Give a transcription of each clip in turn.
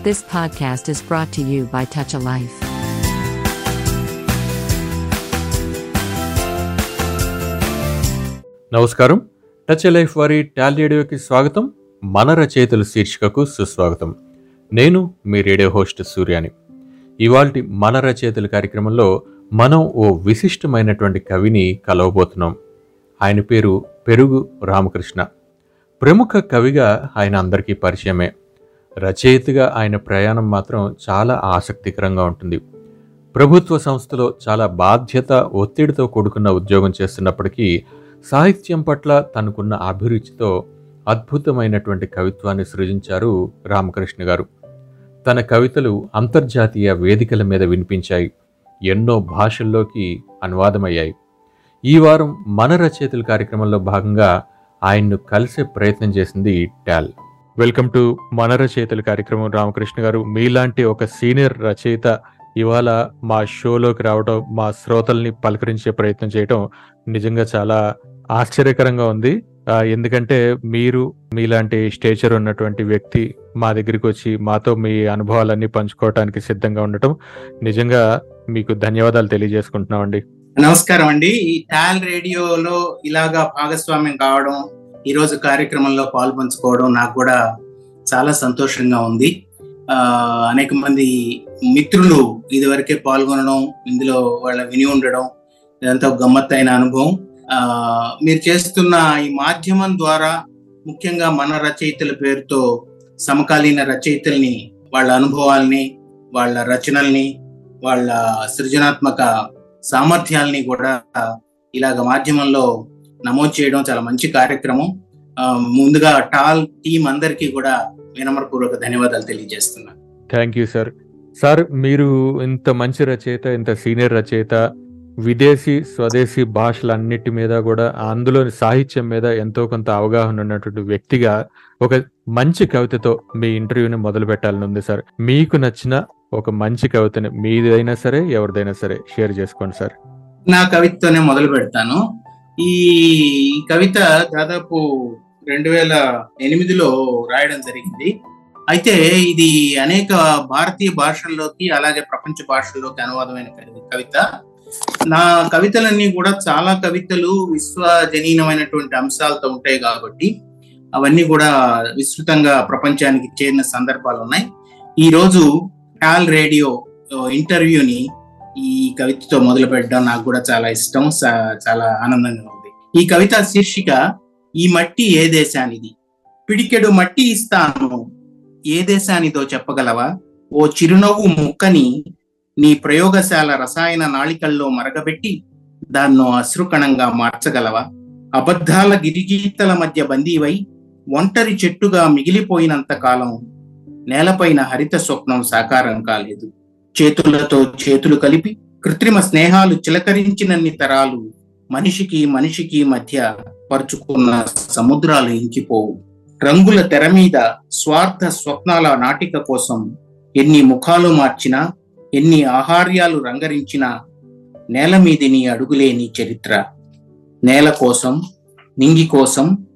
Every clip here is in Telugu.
This podcast is brought to you by Touch a Life. నమస్కారం. టచ్ ఎ లైఫ్ వారి టాల్ రేడియోకి స్వాగతం. మన రచయితలు శీర్షికకు సుస్వాగతం. నేను మీ రేడియో హోస్ట్ సూర్యాని. ఇవాల్టి మన రచయితల కార్యక్రమంలో మనం ఓ విశిష్టమైనటువంటి కవిని కలవబోతున్నాం. ఆయన పేరు పెరుగు రామకృష్ణ. ప్రముఖ కవిగా ఆయన అందరికీ పరిచయమే. రచయితగా ఆయన ప్రయాణం మాత్రం చాలా ఆసక్తికరంగా ఉంటుంది. ప్రభుత్వ సంస్థలో చాలా బాధ్యత ఒత్తిడితో కూడుకున్న ఉద్యోగం చేస్తున్నప్పటికీ సాహిత్యం పట్ల తనకున్న అభిరుచితో అద్భుతమైనటువంటి కవిత్వాన్ని సృజించారు రామకృష్ణ గారు. తన కవితలు అంతర్జాతీయ వేదికల మీద వినిపించాయి. ఎన్నో భాషల్లోకి అనువాదమయ్యాయి. ఈ వారం మన రచయితల కార్యక్రమంలో భాగంగా ఆయన్ను కలిసే ప్రయత్నం చేసింది టాల్. వెల్కమ్ టు మన రచయితల కార్యక్రమం. రామకృష్ణ గారు మీలాంటి ఒక సీనియర్ రచయిత ఇవాళ మా షోలోకి రావడం మా శ్రోతల్ని పలకరించే ప్రయత్నం చేయడం నిజంగా చాలా ఆశ్చర్యకరంగా ఉంది. ఎందుకంటే మీరు మీలాంటి స్టేచర్ ఉన్నటువంటి వ్యక్తి మా దగ్గరికి వచ్చి మాతో మీ అనుభవాలన్నీ పంచుకోవడానికి సిద్ధంగా ఉండటం నిజంగా మీకు ధన్యవాదాలు తెలియజేసుకుంటున్నామండి. నమస్కారం అండి ఈ టాల్ రేడియోలో ఇలాగా భాగస్వామ్యం కావడం ఈరోజు కార్యక్రమంలో పాల్పంచుకోవడం నాకు కూడా చాలా సంతోషంగా ఉంది. అనేక మంది మిత్రులు ఇదివరకే పాల్గొనడం ఇందులో వాళ్ళ విని ఉండడం ఇదంతా గమ్మత్తైన అనుభవం. మీరు చేస్తున్న ఈ మాధ్యమం ద్వారా ముఖ్యంగా మన రచయితల పేరుతో సమకాలీన రచయితల్ని వాళ్ళ అనుభవాల్ని వాళ్ళ రచనల్ని వాళ్ళ సృజనాత్మక సామర్థ్యాల్ని కూడా ఇలాగ మాధ్యమంలో నమోదు చేయడం చాలా మంచి కార్యక్రమం. ముందుగా టాల్ టీం అందరికీ కూడా వినమ్రపూర్వక ధన్యవాదాలు తెలియజేస్తున్నాను థ్యాంక్ యూ సార్ సార్ మీరు ఇంత మంచి రచయిత ఇంత సీనియర్ రచయిత విదేశీ స్వదేశీ భాషలన్నిటి మీద కూడా అందులోని సాహిత్యం మీద ఎంతో కొంత అవగాహన ఉన్నటువంటి వ్యక్తిగా ఒక మంచి కవితతో మీ ఇంటర్వ్యూని మొదలు పెట్టాలని ఉంది సార్ మీకు నచ్చిన ఒక మంచి కవితని మీదైనా సరే ఎవరిదైనా సరే షేర్ చేసుకోండి సార్ నా కవితతోనే మొదలు పెడతాను. ఈ కవిత దాదాపు రెండు వేల ఎనిమిదిలో రాయడం జరిగింది. అయితే ఇది అనేక భారతీయ భాషల్లోకి అలాగే ప్రపంచ భాషల్లోకి అనువాదమైన కవిత. నా కవితలన్నీ కూడా చాలా కవితలు విశ్వజనీనమైనటువంటి అంశాలతో ఉంటాయి కాబట్టి అవన్నీ కూడా విస్తృతంగా ప్రపంచానికి చేరిన సందర్భాలు ఉన్నాయి ఈ రోజు టాల్ రేడియో ఇంటర్వ్యూని ఈ కవితతో మొదలు పెట్టడం నాకు కూడా చాలా ఇష్టం చాలా ఆనందంగా ఉంది. ఈ కవిత శీర్షిక ఈ మట్టి ఏ దేశానిది? పిడికెడు మట్టి ఇస్తాను. ఏ దేశానిదో చెప్పగలవా? ఓ చిరునవ్వు ముక్కని నీ ప్రయోగశాల రసాయన నాళికల్లో మరగబెట్టి దాన్నో అశ్రుకణంగా మార్చగలవా? అబద్ధాల గిరిగీతల మధ్య బందీవై ఒంటరి చెట్టుగా మిగిలిపోయినంత కాలం నేలపైన హరిత స్వప్నం సాకారం కాలేదు. చేతులతో చేతులు కలిపి కృత్రిమ స్నేహాలు చిలకరించినన్ని తరాలు మనిషికి మనిషికి మధ్య పరుచుకున్న సముద్రాలు ఇంకిపోవు. రంగుల తెర మీద స్వార్థ స్వప్నాల నాటిక కోసం ఎన్ని ముఖాలు మార్చినా ఎన్ని ఆహార్యాలు రంగరించినా నేల మీది నీ అడుగులే నీ చరిత్ర. నేల కోసం నింగి కోసం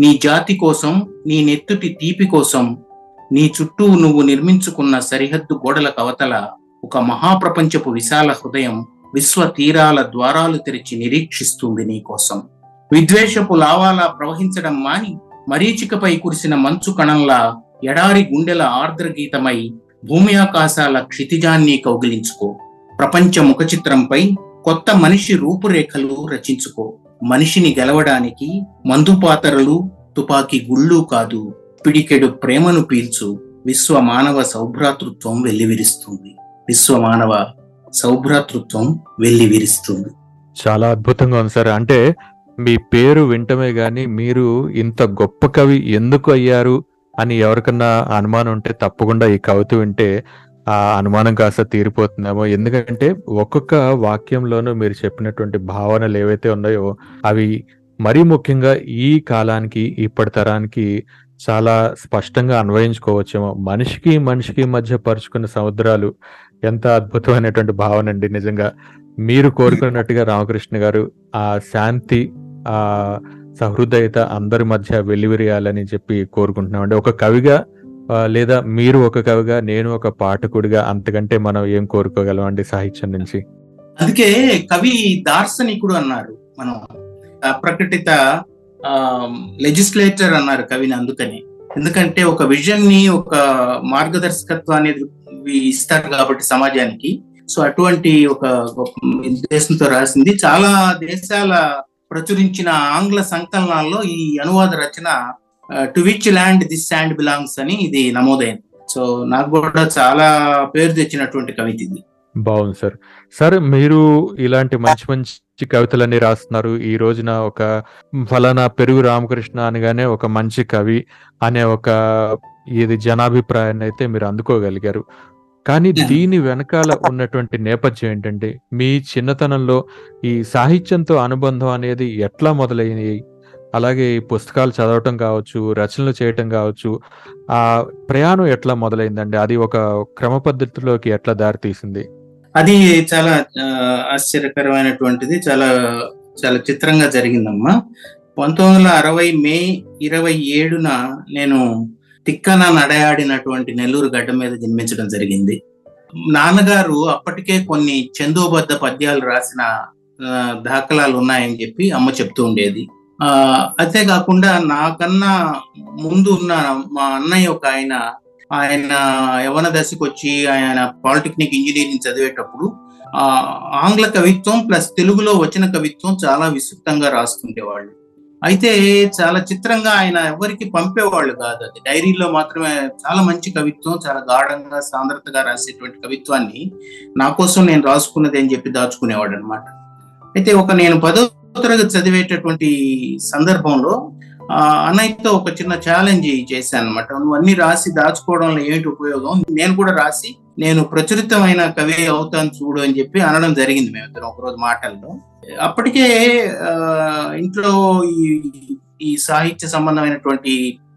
నీ జాతి కోసం నీ నెత్తుటి తీపి కోసం నీ చుట్టూ నువ్వు నిర్మించుకున్న సరిహద్దు గోడల కవతల ఒక మహాప్రపంచపు విశాల హృదయం విశ్వ తీరాల ద్వారాలు తెరిచి నిరీక్షిస్తుంది నీకోసం విద్వేషపు లావాలా ప్రవహించడం మాని మరీచికపై కురిసిన మంచు కణంలా ఎడారి గుండెల ఆర్ద్రగీతమై భూమి ఆకాశాల క్షితిజాన్ని కౌగిలించుకో. ప్రపంచ ముఖ చిత్రంపై కొత్త మనిషి రూపురేఖలు రచించుకో. మనిషిని గెలవడానికి మందుపాతరలు తుపాకీ గుళ్ళు కాదు పిడికెడు ప్రేమను పీల్చు. విశ్వ మానవ సౌభ్రాతృత్వం వెల్లివిరుస్తుంది. విశ్వ మానవ సౌభ్రాతృత్వం వెల్లివిరుస్తుంది చాలా అద్భుతంగా ఉంది సార్. అంటే మీ పేరు వింటమే గాని మీరు ఇంత గొప్ప కవి ఎందుకు అయ్యారు అని ఎవరికన్నా అనుమానం ఉంటే తప్పకుండా ఈ కవిత వింటే ఆ అనుమానం కాస్త తీరిపోతుందేమో. ఎందుకంటే ఒక్కొక్క వాక్యంలోనూ మీరు చెప్పినటువంటి భావనలు ఏవైతే ఉన్నాయో అవి మరీ ముఖ్యంగా ఈ కాలానికి ఇప్పటి తరానికి చాలా స్పష్టంగా అన్వయించుకోవచ్చేమో. మనిషికి మనిషికి మధ్య పరుచుకున్న సముద్రాలు ఎంత అద్భుతమైనటువంటి భావన అండి. నిజంగా మీరు కోరుకున్నట్టుగా రామకృష్ణ గారు ఆ శాంతి ఆ సహృదయత అందరి మధ్య వెలివిరియాలని చెప్పి కోరుకుంటున్నామండి. ఒక కవిగా లేదా మీరు ఒక కవిగా నేను ఒక పాఠకుడిగా అంతకంటే మనం ఏం కోరుకోగలం అండి సాహిత్యం నుంచి? అందుకే కవి దార్శనికుడు అన్నారు మనం. ప్రకటిత లెజిస్లేటర్ అన్నారు కవిని అందుకని. ఎందుకంటే ఒక విజన్ని ఒక మార్గదర్శకత్వాన్ని ఇస్తారు కాబట్టి సమాజానికి. సో అటువంటి ఒక దేశంతో ఉద్దేశంతో రాసింది. చాలా దేశాల ప్రచురించిన ఆంగ్ల సంకలనాల్లో ఈ అనువాద రచన to which land this sand belongs అని ఇది నమోదైంది. సో నాకు కూడా చాలా పేరు తెచ్చినటువంటి కవిత ఇది. బాగుంది సార్. సార్ మీరు ఇలాంటి మంచి మంచి కవితలన్నీ రాస్తున్నారు. ఈ రోజున ఒక ఫలానా పెరుగు రామకృష్ణ అనగానే ఒక మంచి కవి అనే ఒక ఇది జనాభిప్రాయాన్ని అయితే మీరు అందుకోగలిగారు. కానీ. దీని వెనకాల ఉన్నటువంటి నేపథ్యం ఏంటంటే మీ చిన్నతనంలో ఈ సాహిత్యంతో అనుబంధం అనేది ఎట్లా మొదలైనవి అలాగే ఈ పుస్తకాలు చదవటం కావచ్చు రచనలు చేయటం కావచ్చు ఆ ప్రయాణం ఎట్లా మొదలైందండి? అది ఒక క్రమ పద్ధతిలోకి ఎట్లా దారితీసింది అది చాలా ఆశ్చర్యకరమైనటువంటిది. చాలా చాలా చిత్రంగా జరిగిందమ్మా. పంతొమ్మిది వందల అరవై మే ఇరవై ఏడున నేను తిక్కన నడయాడినటువంటి నెల్లూరు గడ్డ మీద జన్మించడం జరిగింది. నాన్నగారు అప్పటికే కొన్ని చందోబద్ధ పద్యాలు రాసిన దాఖలాలు ఉన్నాయని చెప్పి అమ్మ చెప్తూ ఉండేది. ఆ అంతేకాకుండా నాకన్నా ముందు ఉన్న మా అన్నయ్య ఒక ఆయన ఆయన యవన దశకు వచ్చి ఆయన పాలిటెక్నిక్ ఇంజనీరింగ్ చదివేటప్పుడు ఆ ఆంగ్ల కవిత్వం ప్లస్ తెలుగులో వచ్చిన కవిత్వం చాలా విస్తృతంగా రాస్తుండేవాళ్ళు అయితే చాలా చిత్రంగా ఆయన ఎవరికి పంపేవాళ్ళు కాదు అది. డైరీలో మాత్రమే చాలా మంచి కవిత్వం చాలా గాఢంగా సాంద్రతగా రాసేటువంటి కవిత్వాన్ని నా కోసం నేను రాసుకున్నది అని చెప్పి దాచుకునేవాడు అనమాట అయితే ఒక నేను పదో తరగతి చదివేటటువంటి సందర్భంలో ఆ అన్నయ్యతో ఒక చిన్న ఛాలెంజ్ చేశాను అనమాట నువ్వు అన్ని రాసి దాచుకోవడంలో ఏంటి ఉపయోగం? నేను కూడా రాసి నేను ప్రచురితమైన కవి అవుతాను చూడు అని చెప్పి అనడం జరిగింది మేమిద్దరం ఒకరోజు మాటల్లో. అప్పటికే ఆ, ఇంట్లో ఈ ఈ సాహిత్య సంబంధమైనటువంటి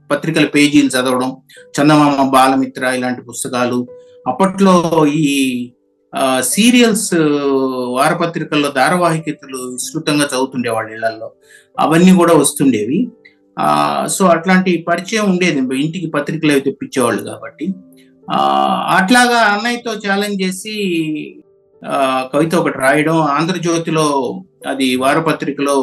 పత్రికల పేజీలు చదవడం చందమామ బాలమిత్ర ఇలాంటి పుస్తకాలు అప్పట్లో ఈ సీరియల్స్ వారపత్రికల్లో ధారావాహికతలు విస్తృతంగా చదువుతుండే వాళ్ళ ఇళ్ళలో అవన్నీ కూడా వస్తుండేవి. ఆ సో అట్లాంటి పరిచయం ఉండేది. ఇంటికి పత్రికలు అవి తెప్పించేవాళ్ళు కాబట్టి. అట్లాగా అన్నయ్యతో ఛాలెంజ్ చేసి ఆ కవిత ఒకటి రాయడం ఆంధ్రజ్యోతిలో అది వారపత్రికలో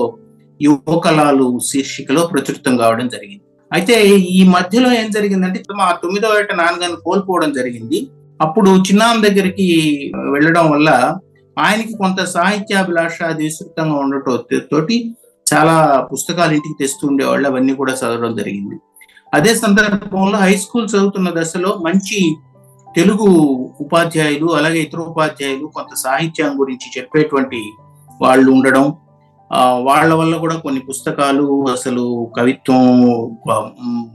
యువకళాలు శీర్షికలో ప్రచురితం కావడం జరిగింది. అయితే ఈ మధ్యలో ఏం జరిగిందంటే మా తొమ్మిదో ఏట నాన్నగారిని కోల్పోవడం జరిగింది. అప్పుడు చిన్నాన్న దగ్గరికి వెళ్ళడం వల్ల ఆయనకి కొంత సాహిత్యాభిలాష అది విస్తృతంగా ఉండటం తోటి చాలా పుస్తకాలు ఇంటికి తెస్తూ ఉండేవాళ్ళు అవన్నీ కూడా చదవడం జరిగింది. అదే సందర్భంలో హై స్కూల్ చదువుతున్న దశలో మంచి తెలుగు ఉపాధ్యాయులు అలాగే ఇతర ఉపాధ్యాయులు కొంత సాహిత్యం గురించి చెప్పేటువంటి వాళ్ళు ఉండడం వాళ్ళ వల్ల కూడా కొన్ని పుస్తకాలు అసలు కవిత్వం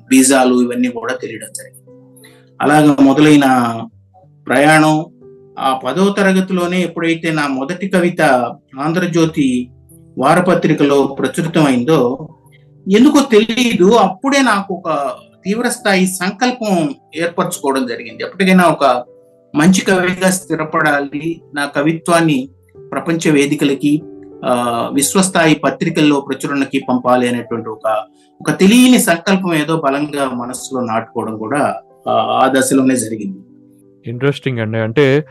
బీజాలు ఇవన్నీ కూడా తెలియడం జరిగింది. అలాగే మొదలైన ప్రయాణం ఆ పదో తరగతిలోనే ఎప్పుడైతే నా మొదటి కవిత ఆంధ్రజ్యోతి వారపత్రికలో ప్రచురితమైందో ఎందుకో తెలియదు అప్పుడే నాకు ఒక తీవ్ర స్థాయి సంకల్పం ఏర్పరచుకోవడం జరిగింది. ఎప్పటికైనా ఒక మంచి కవిగా స్థిరపడాలి. నా కవిత్వాన్ని ప్రపంచ వేదికలకి ఆ విశ్వస్థాయి పత్రికల్లో ప్రచురణకి పంపాలి అనేటువంటి ఒక ఒక తెలియని సంకల్పం ఏదో బలంగా మనసులో నాటుకోవడం కూడా ఆ, దశలోనే జరిగింది. ఇంట్రెస్టింగ్ అండి. అంటే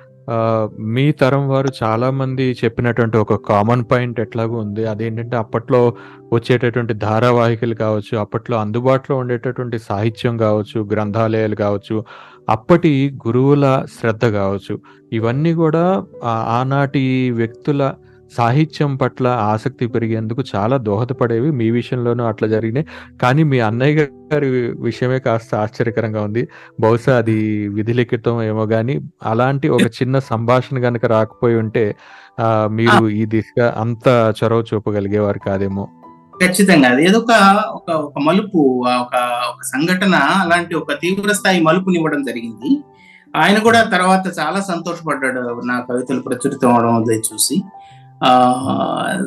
మీ తరం వారు చాలా మంది చెప్పినటువంటి ఒక కామన్ పాయింట్ ఎట్లాగో ఉంది. అదేంటంటే అప్పట్లో వచ్చేటటువంటి ధారావాహికలు కావచ్చు అప్పట్లో అందుబాటులో ఉండేటటువంటి సాహిత్యం కావచ్చు గ్రంథాలయాలు కావచ్చు అప్పటి గురువుల శ్రద్ధ కావచ్చు. ఇవన్నీ కూడా ఆనాటి వ్యక్తుల సాహిత్యం పట్ల ఆసక్తి పెరిగేందుకు చాలా దోహదపడేవి మీ విషయంలోనూ అట్లా జరిగినాయి. కానీ మీ అన్నయ్య గారి విషయమే కాస్త ఆశ్చర్యకరంగా ఉంది. బహుశా అది విధిలిఖితం ఏమో గాని అలాంటి ఒక చిన్న సంభాషణ గనక రాకపోయి ఉంటే మీరు ఈ దిశగా అంత చొరవ చూపగలిగేవారు కాదేమో. ఖచ్చితంగా. అది ఏదో ఒక ఒక మలుపు ఆ ఒక ఒక సంఘటన అలాంటి ఒక తీవ్ర స్థాయి మలుపునివ్వడం జరిగింది. ఆయన కూడా తర్వాత చాలా సంతోషపడ్డాడు నా కవితలు ప్రచురితం అవడం చూసి.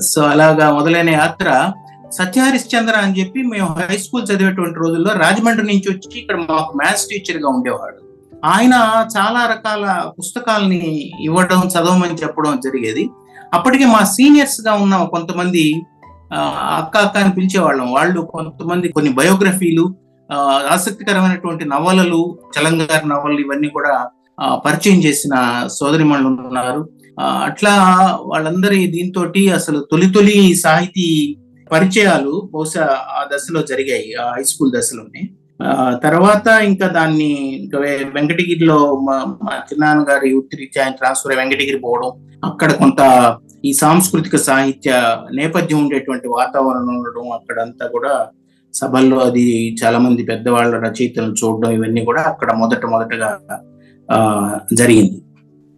సో అలాగా మొదలైన యాత్ర. సత్యహరిశ్చంద్ర అని చెప్పి మేము హై స్కూల్ చదివేటువంటి రోజుల్లో రాజమండ్రి నుంచి వచ్చి ఇక్కడ మాకు మ్యాథ్స్ టీచర్గా ఉండేవాడు. ఆయన చాలా రకాల పుస్తకాలని ఇవ్వడం చదవమని చెప్పడం జరిగేది. అప్పటికే మా సీనియర్స్గా ఉన్న కొంతమంది ఆ, అక్క అక్క అని పిలిచేవాళ్ళం. వాళ్ళు కొంతమంది కొన్ని బయోగ్రఫీలు ఆ, ఆసక్తికరమైనటువంటి నవలలు చలంగారి నవలలు ఇవన్నీ కూడా పరిచయం చేసిన సోదరిమణులు ఉన్నారు. అట్లా వాళ్ళందరి దీంతో అసలు తొలి తొలి సాహితీ పరిచయాలు బహుశా ఆ దశలో జరిగాయి ఆ హై స్కూల్ దశలోనే. ఆ, తర్వాత ఇంకా దాన్ని ఇంకా వెంకటగిరిలో మా మా చిన్నాన్న గారి వృత్తిరీత్యా ఆయన ట్రాన్స్ఫర్ వెంకటగిరి పోవడం అక్కడ కొంత ఈ సాంస్కృతిక సాహిత్య నేపథ్యం ఉండేటువంటి వాతావరణం ఉండడం అక్కడంతా కూడా సభల్లో అది చాలా మంది పెద్దవాళ్ళ రచయితలను చూడడం ఇవన్నీ కూడా అక్కడ మొదట మొదటగా ఆ, జరిగింది.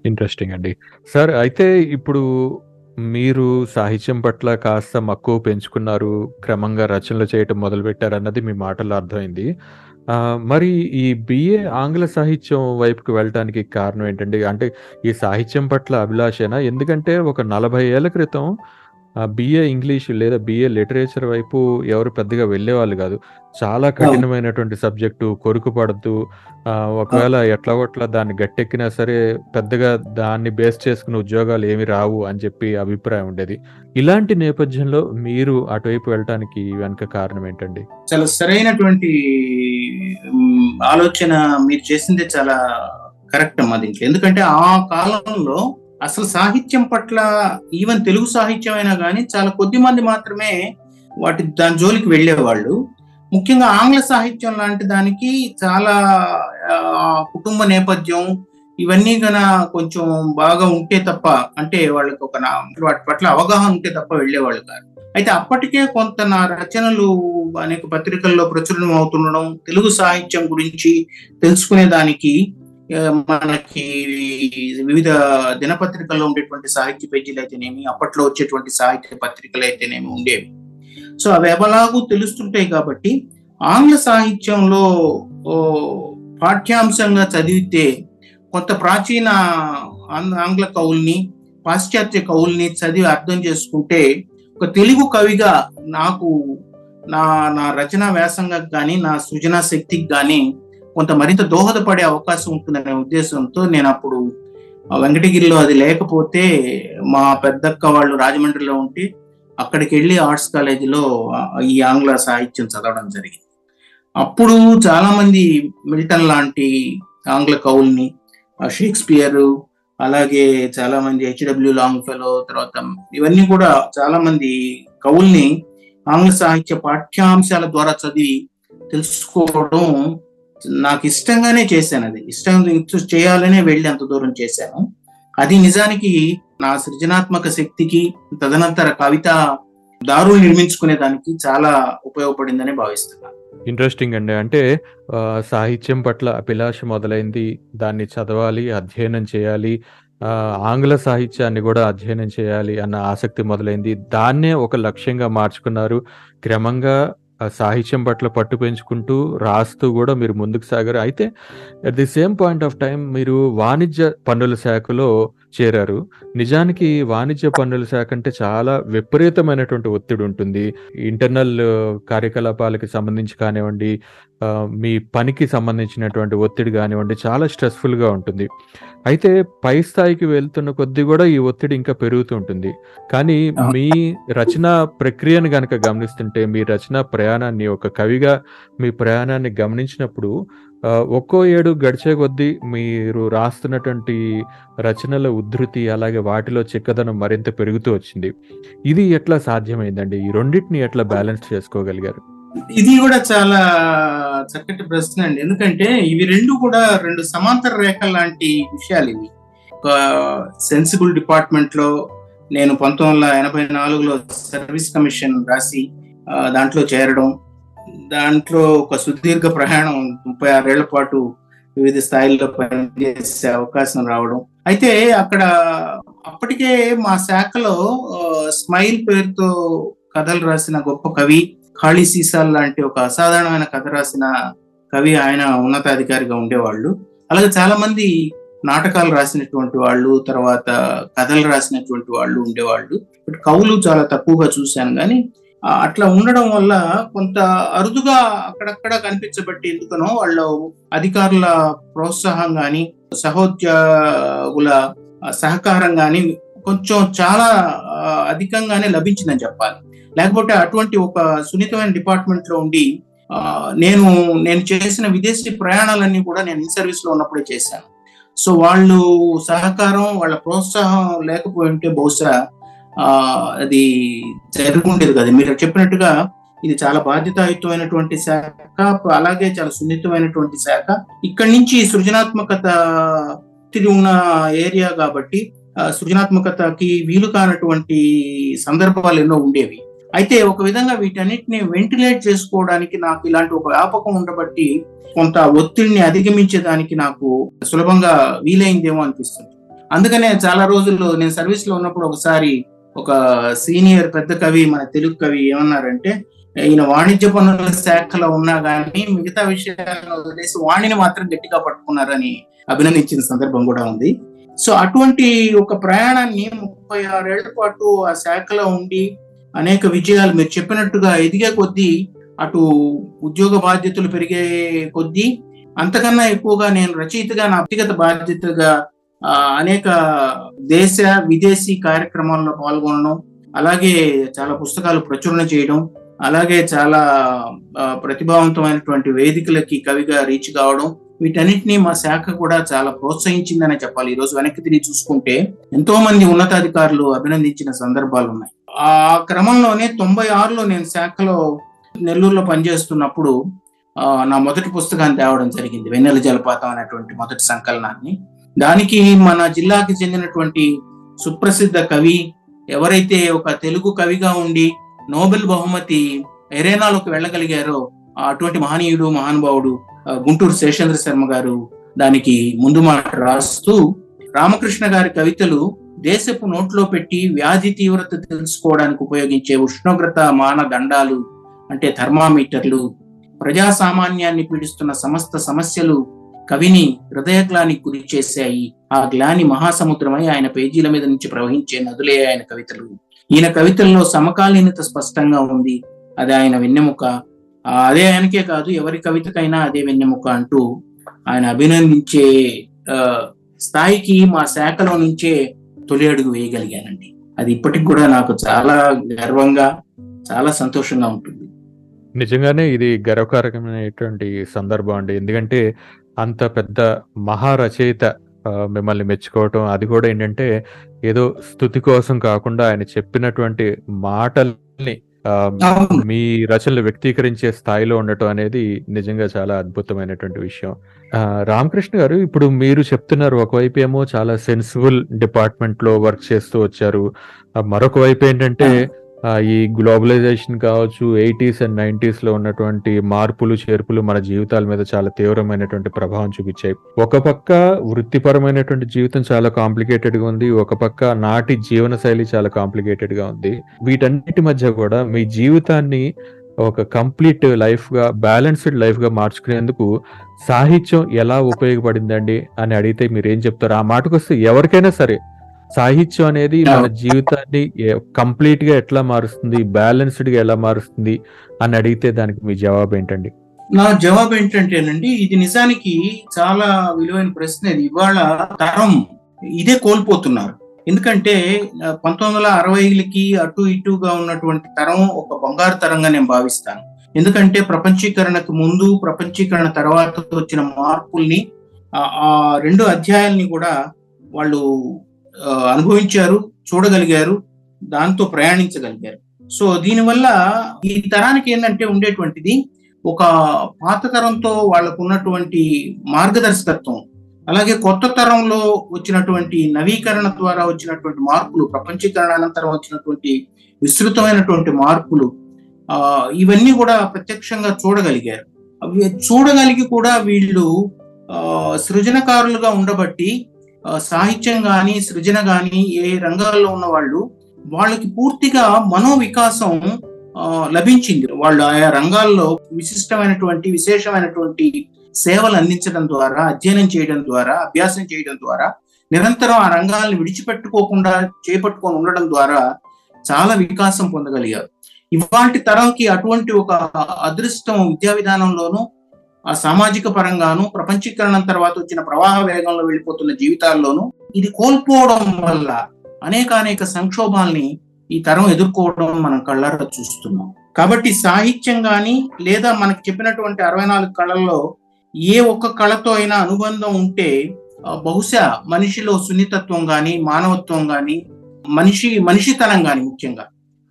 ఇంట్రెస్టింగ్ అండి. సార్ అయితే ఇప్పుడు మీరు సాహిత్యం పట్ల కాస్త మక్కువ పెంచుకున్నారు క్రమంగా రచనలు చేయటం మొదలుపెట్టారు అన్నది మీ మాటల్లో అర్థమైంది. మరి ఈ బిఏ ఆంగ్ల సాహిత్యం వైపుకి వెళ్ళటానికి కారణం ఏంటండి? అంటే ఈ సాహిత్యం పట్ల అభిలాషేనా? ఎందుకంటే ఒక నలభై ఏళ్ళ క్రితం బిఏ ఇంగ్లీష్ లేదా బిఏ లిటరేచర్ వైపు ఎవరు పెద్దగా వెళ్ళేవాళ్ళు కాదు. చాలా కఠినమైనటువంటి సబ్జెక్టు కొరుకు పడద్దు. ఆ, ఒకవేళ ఎట్లా కొట్లా దాన్ని గట్టెక్కినా సరే పెద్దగా దాన్ని బేస్ చేసుకుని ఉద్యోగాలు ఏమి రావు అని చెప్పి అభిప్రాయం ఉండేది. ఇలాంటి నేపథ్యంలో మీరు అటువైపు వెళ్ళటానికి వెనక కారణం ఏంటండి? చాలా సరైనటువంటి ఆలోచన మీరు చేసిందే చాలా కరెక్ట్ అమ్మా దీంట్లో. ఎందుకంటే ఆ కాలంలో అసలు సాహిత్యం పట్ల ఈవెన్ తెలుగు సాహిత్యం అయినా కానీ చాలా కొద్ది మంది మాత్రమే వాటి దాని జోలికి వెళ్ళేవాళ్ళు. ముఖ్యంగా ఆంగ్ల సాహిత్యం లాంటి దానికి చాలా కుటుంబ నేపథ్యం ఇవన్నీ గన కొంచెం బాగా ఉంటే తప్ప అంటే వాళ్ళకి ఒక వాటి పట్ల అవగాహన ఉంటే తప్ప వెళ్ళేవాళ్ళు కాదు. అయితే అప్పటికే కొంత నా రచనలు అనేక పత్రికల్లో ప్రచురణం అవుతుండడం తెలుగు సాహిత్యం గురించి తెలుసుకునే దానికి మనకి వివిధ దినపత్రికల్లో ఉండేటువంటి సాహిత్య పేజీలు అయితేనేమి అప్పట్లో వచ్చేటువంటి సాహిత్య పత్రికలు అయితేనేమి ఉండేవి. సో అవి ఎవలాగూ తెలుస్తుంటాయి కాబట్టి ఆంగ్ల సాహిత్యంలో పాఠ్యాంశంగా చదివితే కొంత ప్రాచీన ఆంగ్ల కవుల్ని పాశ్చాత్య కవుల్ని చదివి అర్థం చేసుకుంటే ఒక తెలుగు కవిగా నాకు నా నా రచనా వ్యాసంగా కానీ నా సృజనా శక్తికి కానీ కొంత మరింత దోహదపడే అవకాశం ఉంటుందనే ఉద్దేశంతో నేను అప్పుడు ఆ వెంకటగిరిలో అది లేకపోతే మా పెద్దక్క వాళ్ళు రాజమండ్రిలో ఉంటే అక్కడికి వెళ్ళి ఆర్ట్స్ కాలేజీలో ఈ ఆంగ్ల సాహిత్యం చదవడం జరిగింది. అప్పుడు చాలామంది మిల్టన్ లాంటి ఆంగ్ల కవుల్ని షేక్స్పియర్ అలాగే చాలామంది హెచ్డబ్ల్యూ లాంగ్ ఫెలో తర్వాత ఇవన్నీ కూడా చాలామంది కవుల్ని ఆంగ్ల సాహిత్య పాఠ్యాంశాల ద్వారా చదివి తెలుసుకోవడం నాకు ఇష్టంగానే చేశాను అది. ఇష్టం చేయాలనే వెళ్ళి అంత దూరం చేశాను. అది నిజానికి నా సృజనాత్మక శక్తికి తదనంతర కవిత దారులు నిర్మించుకునే దానికి చాలా ఉపయోగపడిందని భావిస్తున్నాను. ఇంట్రెస్టింగ్ అండి. అంటే సాహిత్యం పట్ల అభిలాష మొదలైంది. దాన్ని చదవాలి అధ్యయనం చేయాలి ఆంగ్ల సాహిత్యాన్ని కూడా అధ్యయనం చేయాలి అన్న ఆసక్తి మొదలైంది. దాన్నే ఒక లక్ష్యంగా మార్చుకున్నారు. క్రమంగా సాహిత్యం పట్ల పట్టు పెంచుకుంటూ రాస్తూ కూడా మీరు ముందుకు సాగారు. అయితే at the same point of time మీరు వాణిజ్య పన్నుల శాఖలో చేరారు. నిజానికి వాణిజ్య పన్నుల శాఖ అంటే చాలా విపరీతమైనటువంటి ఒత్తిడి ఉంటుంది. ఇంటర్నల్ కార్యకలాపాలకి సంబంధించి కానివ్వండి మీ పనికి సంబంధించినటువంటి ఒత్తిడి కానివ్వండి చాలా స్ట్రెస్ఫుల్గా ఉంటుంది. అయితే పై స్థాయికి వెళ్తున్న కొద్దీ కూడా ఈ ఒత్తిడి ఇంకా పెరుగుతూ ఉంటుంది. కానీ. మీ రచన ప్రక్రియను గనక గమనిస్తుంటే మీ రచన ప్రయాణాన్ని ఒక కవిగా మీ ప్రయాణాన్ని గమనించినప్పుడు ఒక్కో ఏడు గడిచే కొద్దీ మీరు రాస్తున్నటువంటి రచనల ఉద్ధృతి అలాగే వాటిలో చిక్కదనం మరింత పెరుగుతూ వచ్చింది. ఇది ఎట్లా సాధ్యమైందండి? ఈ రెండింటిని ఎట్లా బ్యాలెన్స్ చేసుకోగలిగారు? ఇది కూడా చాలా చక్కటి ప్రశ్న అండి. ఎందుకంటే ఇవి రెండు కూడా రెండు సమాంతర రేఖ లాంటి విషయాలు ఇవి. ఒక సెన్సిబుల్ డిపార్ట్మెంట్లో నేను పంతొమ్మిది వందల ఎనభై నాలుగులో సర్వీస్ కమిషన్ రాసి దాంట్లో చేరడం దాంట్లో ఒక సుదీర్ఘ ప్రయాణం ముప్పై ఆరేళ్ళ పాటు వివిధ స్థాయిల్లో పనిచేసే అవకాశం రావడం. అయితే అక్కడ అప్పటికే మా శాఖలో స్మైల్ పేరుతో కథలు రాసిన గొప్ప కవి ఖాళీ సీసాల్ లాంటి ఒక అసాధారణమైన కథ రాసిన కవి ఆయన ఉన్నతాధికారిగా ఉండేవాళ్ళు. అలాగే చాలా మంది నాటకాలు రాసినటువంటి వాళ్ళు తర్వాత కథలు రాసినటువంటి వాళ్ళు ఉండేవాళ్ళు. కవులు చాలా తక్కువగా చూశాను. కానీ అట్లా ఉండడం వల్ల కొంత అరుదుగా అక్కడక్కడ కనిపించబట్టి ఎందుకనో వాళ్ళ అధికారుల ప్రోత్సాహం కానీ సహోద్యోగుల సహకారం కానీ కొంచెం చాలా అధికంగానే లభించిందని చెప్పాలి. లేకపోతే అటువంటి ఒక సున్నితమైన డిపార్ట్మెంట్లో ఉండి నేను నేను చేసిన విదేశీ ప్రయాణాలన్నీ కూడా నేను ఇన్ సర్వీస్లో ఉన్నప్పుడే చేశాను. సో వాళ్ళు సహకారం వాళ్ళ ప్రోత్సాహం లేకపోయి ఉంటే బహుశా అది జరుగుండేది కదా. మీరు చెప్పినట్టుగా ఇది చాలా బాధ్యతాయుతమైనటువంటి శాఖ అలాగే చాలా సున్నితమైనటువంటి శాఖ. ఇక్కడి నుంచి సృజనాత్మకత తిరిగి ఉన్న ఏరియా కాబట్టి సృజనాత్మకతకి వీలు కానటువంటి సందర్భాలు ఎన్నో ఉండేవి. అయితే ఒక విధంగా వీటన్నిటిని వెంటిలేట్ చేసుకోవడానికి నాకు ఇలాంటి ఒక వ్యాపకం ఉండబట్టి కొంత ఒత్తిడిని అధిగమించేదానికి నాకు సులభంగా వీలైందేమో అనిపిస్తుంది. అందుకనే చాలా రోజుల్లో నేను సర్వీస్లో ఉన్నప్పుడు ఒకసారి ఒక సీనియర్ పెద్ద కవి మన తెలుగు కవి ఏమన్నారంటే ఈయన వాణిజ్య పనుల శాఖలో ఉన్నా కానీ మిగతా విషయాలను వదిలేసి వాణిని మాత్రం గట్టిగా పట్టుకున్నారని అభినందించిన సందర్భం కూడా ఉంది. సో అటువంటి ఒక ప్రయాణాన్ని ముప్పై ఆరేళ్ళ పాటు ఆ శాఖలో ఉండి అనేక విజయాలు మీరు చెప్పినట్టుగా ఎదిగే కొద్దీ అటు ఉద్యోగ బాధ్యతలు పెరిగే కొద్దీ అంతకన్నా ఎక్కువగా నేను రచయితగా నా వ్యక్తిగత బాధ్యతగా అనేక దేశ విదేశీ కార్యక్రమాల్లో పాల్గొనడం అలాగే చాలా పుస్తకాలు ప్రచురణ చేయడం అలాగే చాలా ప్రతిభావంతమైనటువంటి వేదికలకి కవిగా రీచ్ కావడం వీటన్నిటిని మా శాఖ కూడా చాలా ప్రోత్సహించిందనే చెప్పాలి. ఈ రోజు వెనక్కి తిరిగి చూసుకుంటే ఎంతో మంది ఉన్నతాధికారులు అభినందించిన సందర్భాలు ఉన్నాయి. ఆ క్రమంలోనే తొంభై ఆరులో నేను శాఖలో నెల్లూరులో పనిచేస్తున్నప్పుడు నా మొదటి పుస్తకాన్ని తేవడం జరిగింది. వెన్నెల జలపాతం అనేటువంటి మొదటి సంకలనాన్ని. దానికి మన జిల్లాకి చెందినటువంటి సుప్రసిద్ధ కవి ఎవరైతే ఒక తెలుగు కవిగా ఉండి నోబెల్ బహుమతి ఎరేనాలోకి వెళ్ళగలిగారో అటువంటి మహనీయుడు మహానుభావుడు గుంటూరు శేషేంద్ర శర్మ గారు దానికి ముందు మాట రాస్తూ రామకృష్ణ గారి కవితలు దేశపు నోట్లో పెట్టి వ్యాధి తీవ్రత తెలుసుకోవడానికి ఉపయోగించే ఉష్ణోగ్రత మానదండాలు అంటే థర్మామీటర్లు ప్రజా సామాన్యాన్ని పీడిస్తున్న సమస్త సమస్యలు కవిని హృదయగ్లానికి గురి చేశాయి. ఆ గ్లాని మహాసముద్రమై ఆయన పేజీల మీద నుంచి ప్రవహించే నదులే ఆయన కవితలు. ఈయన కవితల్లో సమకాలీనత స్పష్టంగా ఉంది. అది ఆయన వెన్నెముక. అదే ఆయనకే కాదు ఎవరి కవితకైనా అదే వెన్నెముక అంటూ ఆయన అభినందించే స్థాయికి మా శాఖలో నుంచే తొలి అడుగు వేయగలిగానండి. అది ఇప్పటికి కూడా నాకు చాలా గర్వంగా చాలా సంతోషంగా ఉంటుంది. నిజంగానే ఇది గర్వకారకమైనటువంటి సందర్భం అండి. ఎందుకంటే అంత పెద్ద మహారచయిత మిమ్మల్ని మెచ్చుకోవటం అది కూడా ఏంటంటే ఏదో స్థుతి కోసం కాకుండా ఆయన చెప్పినటువంటి మాటల్ని. మీ రచనలు వ్యక్తీకరించే స్థాయిలో ఉండటం అనేది నిజంగా చాలా అద్భుతమైనటువంటి విషయం. ఆ, రామకృష్ణ గారు ఇప్పుడు మీరు చెప్తున్నారు ఒకవైపు ఏమో చాలా సెన్సిబుల్ డిపార్ట్మెంట్లో వర్క్ చేస్తూ వచ్చారు. మరొక వైపు ఏంటంటే ఈ గ్లోబలైజేషన్ కావచ్చు ఎయిటీస్ అండ్ నైన్టీస్లో ఉన్నటువంటి మార్పులు చేర్పులు మన జీవితాల మీద చాలా తీవ్రమైనటువంటి ప్రభావం చూపించాయి. ఒక పక్క వృత్తిపరమైనటువంటి జీవితం చాలా కాంప్లికేటెడ్గా ఉంది ఒక పక్క నాటి జీవన శైలి చాలా కాంప్లికేటెడ్గా ఉంది. వీటన్నిటి మధ్య కూడా మీ జీవితాన్ని ఒక కంప్లీట్ లైఫ్గా బ్యాలెన్స్డ్ లైఫ్గా మార్చుకునేందుకు సాహిత్యం ఎలా ఉపయోగపడిందండి అని అడిగితే మీరు ఏం చెప్తారు? ఆ మాటకు వస్తే ఎవరికైనా సరే సాహిత్యం అనేది మన జీవితాన్ని కంప్లీట్గా ఎట్లా మారుస్తుంది బ్యాలెన్స్డ్గా ఎలా మారుస్తుంది అని అడిగితే దానికి మీ జవాబు ఏంటండి? నా జవాబు ఏంటంటేనండి ఇది నిజానికి చాలా విలువైన ప్రశ్న. ఇది ఇవాళ తరం ఇదే కోల్పోతున్నారు. ఎందుకంటే పంతొమ్మిది వందల అరవైలకి అటు ఇటుగా ఉన్నటువంటి తరం ఒక బంగారు తరంగా నేను భావిస్తాను. ఎందుకంటే ప్రపంచీకరణకు ముందు ప్రపంచీకరణ తర్వాత వచ్చిన మార్పుల్ని ఆ- రెండు అధ్యాయాల్ని కూడా వాళ్ళు అనుభవించారు చూడగలిగారు దాంతో ప్రయాణించగలిగారు. సో దీనివల్ల ఈ తరానికి ఏంటంటే ఉండేటువంటిది ఒక పాత తరంతో వాళ్ళకు ఉన్నటువంటి మార్గదర్శకత్వం అలాగే కొత్త తరంలో వచ్చినటువంటి నవీకరణ ద్వారా వచ్చినటువంటి మార్పులు ప్రపంచీకరణ అనంతరం వచ్చినటువంటి విస్తృతమైనటువంటి మార్పులు ఆ ఇవన్నీ కూడా ప్రత్యక్షంగా చూడగలిగారు. అవి చూడగలిగి కూడా వీళ్ళు ఆ సృజనకారులుగా ఉండబట్టి సాహిత్యం కానీ సృజన కానీ ఏ రంగాల్లో ఉన్న వాళ్ళు వాళ్ళకి పూర్తిగా మనోవికాసం లభించింది. వాళ్ళు ఆయా రంగాల్లో విశిష్టమైనటువంటి విశేషమైనటువంటి సేవలు అందించడం ద్వారా అధ్యయనం చేయడం ద్వారా అభ్యాసం చేయడం ద్వారా నిరంతరం ఆ రంగాలను విడిచిపెట్టుకోకుండా చేపట్టుకొని ఉండడం ద్వారా చాలా వికాసం పొందగలిగారు. ఇవాటి తరంకి అటువంటి ఒక అదృష్టం విద్యా విధానంలోనూ ఆ సామాజిక పరంగాను ప్రపంచీకరణ తర్వాత వచ్చిన ప్రవాహ వేగంలో వెళ్ళిపోతున్న జీవితాల్లోనూ ఇది కోల్పోవడం వల్ల అనేక అనేక సంక్షోభాల్ని ఈ తరం ఎదుర్కోవడం మనం కళ్ళారా చూస్తున్నాం. కాబట్టి సాహిత్యం కానీ లేదా మనకు చెప్పినటువంటి అరవై నాలుగు కళల్లో ఏ ఒక్క కళతో అయినా అనుబంధం ఉంటే బహుశా మనిషిలో సున్నితత్వం కానీ మానవత్వం కానీ మనిషి మనిషితనం కానీ ముఖ్యంగా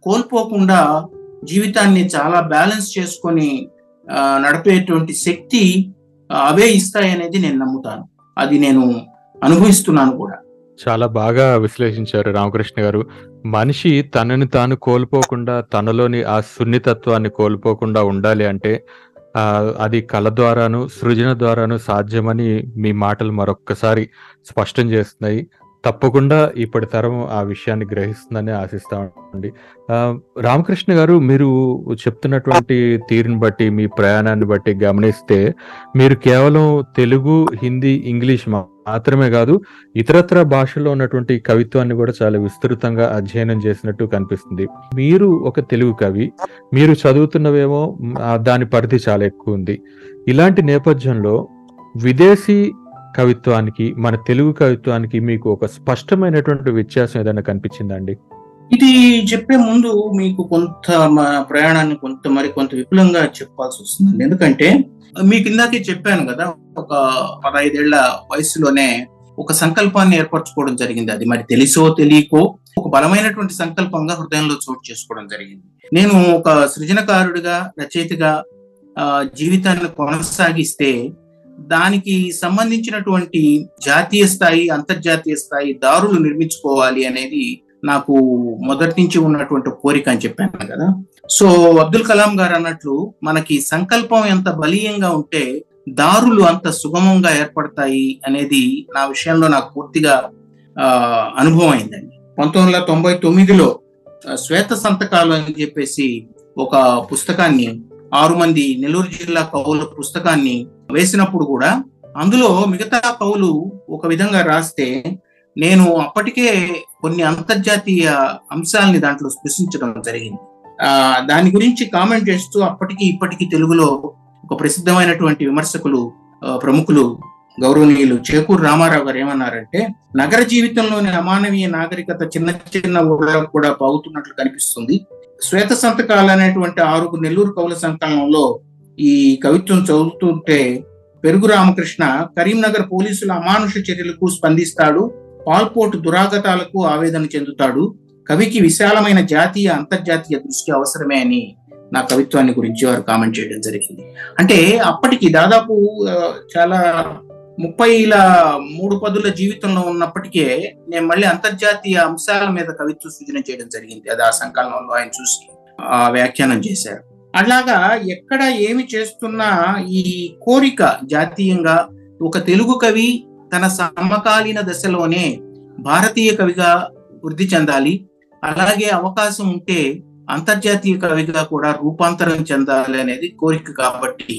కోల్పోకుండా జీవితాన్ని చాలా బ్యాలెన్స్ చేసుకొని నడిపేటువంటి శక్తి అవే ఇస్తాయనేది నేను నమ్ముతాను. అది నేను అనుభవిస్తున్నాను కూడా. చాలా బాగా విశ్లేషించారు రామకృష్ణ గారు. మనిషి తనని తాను కోల్పోకుండా తనలోని ఆ సున్నితత్వాన్ని కోల్పోకుండా ఉండాలి అంటే అది కళ ద్వారాను సృజన ద్వారాను సాధ్యమని మీ మాటలు మరొక్కసారి స్పష్టం చేస్తున్నాయి. తప్పకుండా ఇప్పటి తరం ఆ విషయాన్ని గ్రహిస్తుందని ఆశిస్తామండి రామకృష్ణ గారు మీరు చెప్తున్నటువంటి తీరుని బట్టి మీ ప్రయాణాన్ని బట్టి గమనిస్తే మీరు కేవలం తెలుగు హిందీ ఇంగ్లీష్ మా- మాత్రమే కాదు ఇతరత్ర భాషల్లో ఉన్నటువంటి కవిత్వాన్ని కూడా చాలా విస్తృతంగా అధ్యయనం చేసినట్టు కనిపిస్తుంది. మీరు ఒక తెలుగు కవి మీరు చదువుతున్నవేమో దాని పరిధి చాలా ఎక్కువ ఉంది. ఇలాంటి నేపథ్యంలో విదేశీ కవిత్వానికి మన తెలుగు కవిత్వానికి మీకు ఒక స్పష్టమైనటువంటి వ్యత్యాసం ఏదైనా కనిపించిందండి ఇది చెప్పే ముందు మీకు కొంత మా ప్రయాణాన్ని కొంత మరి కొంత విపులంగా చెప్పాల్సి వస్తుంది ఎందుకంటే మీకు ఇందాకే చెప్పాను కదా ఒక పదహైదేళ్ళ వయసులోనే ఒక సంకల్పాన్ని ఏర్పరచుకోవడం జరిగింది. అది మరి తెలిసో తెలియకో ఒక బలమైనటువంటి సంకల్పంగా హృదయంలో చోటు చేసుకోవడం జరిగింది. నేను ఒక సృజనకారుడిగా రచయితగా ఆ, జీవితాన్ని కొనసాగిస్తే దానికి సంబంధించినటువంటి జాతీయ స్థాయి అంతర్జాతీయ స్థాయి దారులు నిర్మించుకోవాలి అనేది నాకు మొదటి నుంచి ఉన్నటువంటి కోరిక అని చెప్పాను కదా. సో అబ్దుల్ కలాం గారు అన్నట్లు మనకి సంకల్పం ఎంత బలీయంగా ఉంటే దారులు అంత సుగమంగా ఏర్పడతాయి అనేది నా విషయంలో నాకు పూర్తిగా అనుభవం అయిందండి పంతొమ్మిది వందల తొంభై తొమ్మిదిలో శ్వేత సంతకాలు అని చెప్పేసి ఒక పుస్తకాన్ని ఆరు మంది నెల్లూరు జిల్లా కవుల పుస్తకాన్ని వేసినప్పుడు కూడా అందులో మిగతా కవులు ఒక విధంగా రాస్తే నేను అప్పటికే కొన్ని అంతర్జాతీయ అంశాలని దాంట్లో స్పృశించడం జరిగింది. ఆ దాని గురించి కామెంట్ చేస్తూ అప్పటికి ఇప్పటికీ తెలుగులో ఒక ప్రసిద్ధమైనటువంటి విమర్శకులు ప్రముఖులు గౌరవనీయులు చేకూరు రామారావు గారు ఏమన్నారంటే నగర జీవితంలోని అమానవీయ నాగరికత చిన్న చిన్న ఊళ్ళకు కూడా పాగుతున్నట్లు కనిపిస్తుంది. శ్వేత సంతకాలు అనేటువంటి ఆరుగురు నెల్లూరు కవుల సంకలనంలో ఈ కవిత్వం చదువుతుంటే పెరుగు రామకృష్ణ కరీంనగర్ పోలీసుల అమానుష చర్యలకు స్పందిస్తాడు పాల్పోర్ట్ దురాగతాలకు ఆవేదన చెందుతాడు. కవికి విశాలమైన జాతీయ అంతర్జాతీయ దృష్టి అవసరమే అని నా కవిత్వాన్ని గురించి వారు కామెంట్ చేయడం జరిగింది. అంటే అప్పటికి దాదాపు చాలా ముప్పైల మూడు పదుల జీవితంలో ఉన్నప్పటికే నేను మళ్ళీ అంతర్జాతీయ అంశాల మీద కవిత్వ సృజన చేయడం జరిగింది. అది ఆ సంకలనంలో ఆయన చూసి ఆ వ్యాఖ్యానం చేశారు. అలాగా ఎక్కడ ఏమి చేస్తున్నా ఈ కోరిక జాతీయంగా ఒక తెలుగు కవి తన సమకాలీన దశలోనే భారతీయ కవిగా వృద్ధి చెందాలి. అలాగే అవకాశం ఉంటే అంతర్జాతీయ కవిగా కూడా రూపాంతరం చెందాలి అనేది కోరిక కాబట్టి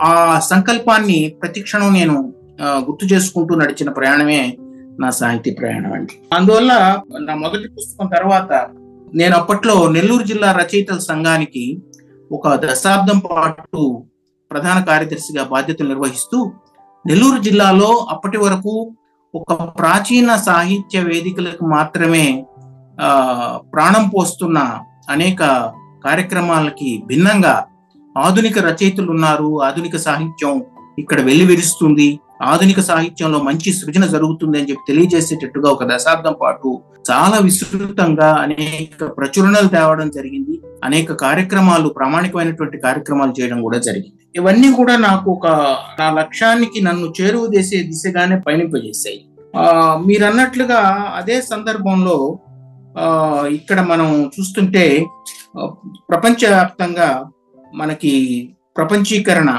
ఆ సంకల్పాన్ని ప్రతిక్షణం నేను గుర్తు చేసుకుంటూ నడిచిన ప్రయాణమే నా సాహితీ ప్రయాణం అండి. అందువల్ల నా మొదటి పుస్తకం తర్వాత నేను అప్పట్లో నెల్లూరు జిల్లా రచయితల సంఘానికి ఒక దశాబ్దం పాటు ప్రధాన కార్యదర్శిగా బాధ్యతలు నిర్వహిస్తూ నెల్లూరు జిల్లాలో అప్పటి వరకు ఒక ప్రాచీన సాహిత్య వేదికలకు మాత్రమే ప్రాణం పోస్తున్న అనేక కార్యక్రమాలకి భిన్నంగా ఆధునిక రచయితలు ఉన్నారు. ఆధునిక సాహిత్యం ఇక్కడ వెళ్ళి విరుస్తుంది. ఆధునిక సాహిత్యంలో మంచి సృజన జరుగుతుంది అని చెప్పి తెలియజేసేటట్టుగా ఒక దశాబ్దం పాటు చాలా విస్తృతంగా అనేక ప్రచురణలు తేవడం జరిగింది. అనేక కార్యక్రమాలు ప్రామాణికమైనటువంటి కార్యక్రమాలు చేయడం కూడా జరిగింది. ఇవన్నీ కూడా నాకు ఒక నా లక్ష్యానికి నన్ను చేరువ చేసే దిశగానే పయనింపజేశాయి. ఆ మీరు అన్నట్లుగా అదే సందర్భంలో ఆ ఇక్కడ మనం చూస్తుంటే ప్రపంచవ్యాప్తంగా మనకి ప్రపంచీకరణ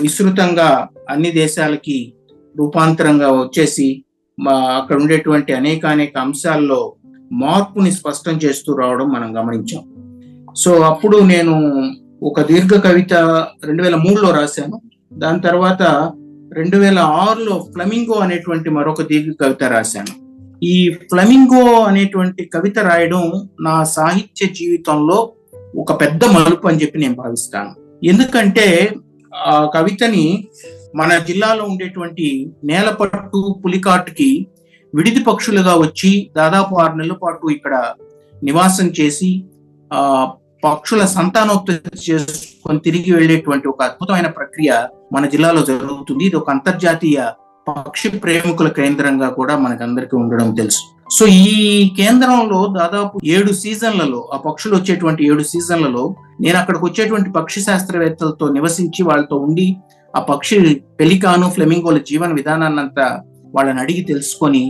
విస్తృతంగా అన్ని దేశాలకి రూపాంతరంగా వచ్చేసి మా అక్కడ ఉండేటువంటి అనేక అనేక అంశాల్లో మార్పుని స్పష్టం చేస్తూ రావడం మనం గమనించాం. సో అప్పుడు నేను ఒక దీర్ఘ కవిత రెండు వేల మూడులో రాశాను. దాని తర్వాత రెండు వేల ఆరులో ఫ్లమింగో అనేటువంటి మరొక దీర్ఘ కవిత రాశాను. ఈ ఫ్లమింగో అనేటువంటి కవిత రాయడం నా సాహిత్య జీవితంలో ఒక పెద్ద మలుపు అని చెప్పి నేను భావిస్తాను. ఎందుకంటే ఆ కవితని మన జిల్లాలో ఉండేటువంటి నేలపట్టు పులికాటుకి విడిది పక్షులుగా వచ్చి దాదాపు ఆరు నెలల పాటు ఇక్కడ నివాసం చేసి ఆ పక్షుల సంతానోత్పత్తి చేసుకొని తిరిగి వెళ్ళేటువంటి ఒక అద్భుతమైన ప్రక్రియ మన జిల్లాలో జరుగుతుంది. ఇది ఒక అంతర్జాతీయ పక్షి ప్రేమికుల కేంద్రంగా కూడా మనకందరికీ ఉండడం తెలుసు. సో ఈ కేంద్రంలో దాదాపు ఏడు సీజన్లలో ఆ పక్షులు వచ్చేటువంటి ఏడు సీజన్లలో నేను అక్కడికి వచ్చేటువంటి పక్షి శాస్త్రవేత్తలతో నివసించి వాళ్ళతో ఉండి ఆ పక్షి పెలికాను ఫ్లెమింగోల జీవన విధానాన్నంతా వాళ్ళని అడిగి తెలుసుకొని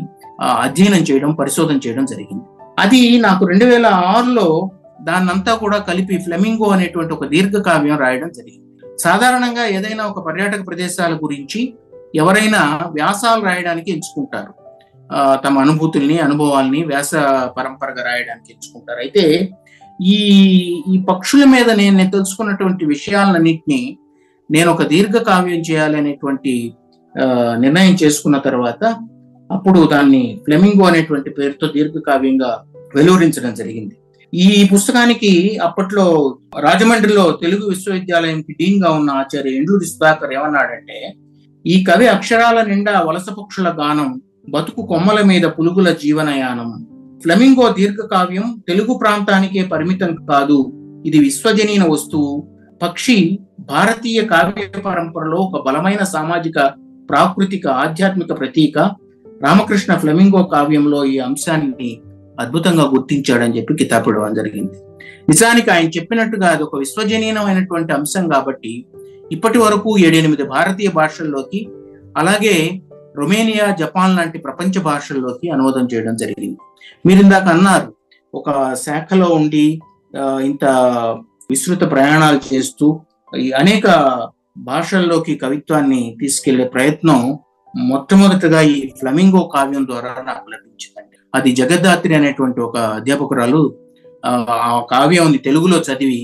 అధ్యయనం చేయడం పరిశోధన చేయడం జరిగింది. అది నాకు రెండు వేల ఆరులో దాన్నంతా కూడా కలిపి ఫ్లెమింగో అనేటువంటి ఒక దీర్ఘకావ్యం రాయడం జరిగింది. సాధారణంగా ఏదైనా ఒక పర్యాటక ప్రదేశాల గురించి ఎవరైనా వ్యాసాలు రాయడానికి ఎంచుకుంటారు. తమ అనుభూతుల్ని అనుభవాల్ని వ్యాస పరంపరగా రాయడానికి ఎంచుకుంటారు. అయితే ఈ ఈ పక్షుల మీద నేను నేను తెలుసుకున్నటువంటి విషయాలన్నింటినీ నేను ఒక దీర్ఘకావ్యం కావ్యం చేయాలనేటువంటి ఆ, నిర్ణయం చేసుకున్న తర్వాత అప్పుడు దాన్ని ఫ్లెమింగో అనేటువంటి పేరుతో దీర్ఘ కావ్యంగా వెలువరించడం జరిగింది. ఈ పుస్తకానికి అప్పట్లో రాజమండ్రిలో తెలుగు విశ్వవిద్యాలయంకి డీన్గా ఉన్న ఆచార్య ఎండ్లూరి సుధాకర్ ఏమన్నాడంటే ఈ కవి అక్షరాల నిండా వలస పక్షుల గానం బతుకు కొమ్మల మీద పులుగుల జీవనయానం. ఫ్లెమింగో దీర్ఘకావ్యం తెలుగు ప్రాంతానికే పరిమితం కాదు. ఇది విశ్వజనీన వస్తువు. పక్షి భారతీయ కావ్య పరంపరలో ఒక బలమైన సామాజిక ప్రాకృతిక ఆధ్యాత్మిక ప్రతీక. రామకృష్ణ ఫ్లెమింగో కావ్యంలో ఈ అంశాన్ని అద్భుతంగా గుర్తించాడని చెప్పి కితాబిడవడం ఇవ్వడం జరిగింది. నిజానికి ఆయన చెప్పినట్టుగా అది ఒక విశ్వజనీయమైనటువంటి అంశం కాబట్టి ఇప్పటి వరకు ఏడెనిమిది భారతీయ భాషల్లోకి అలాగే రొమేనియా జపాన్ లాంటి ప్రపంచ భాషల్లోకి అనువాదం చేయడం జరిగింది. మీరు ఇందాక అన్నారు ఒక శాఖలో ఉండి ఇంత విస్తృత ప్రయాణాలు చేస్తూ ఈ అనేక భాషల్లోకి కవిత్వాన్ని తీసుకెళ్ళే ప్రయత్నం మొట్టమొదటిగా ఈ ఫ్లమింగో కావ్యం ద్వారా నాకు లభించిందండి. అది జగద్దాత్రి అనేటువంటి ఒక అధ్యాపకురాలు ఆ కావ్యాన్ని కావ్యం తెలుగులో చదివి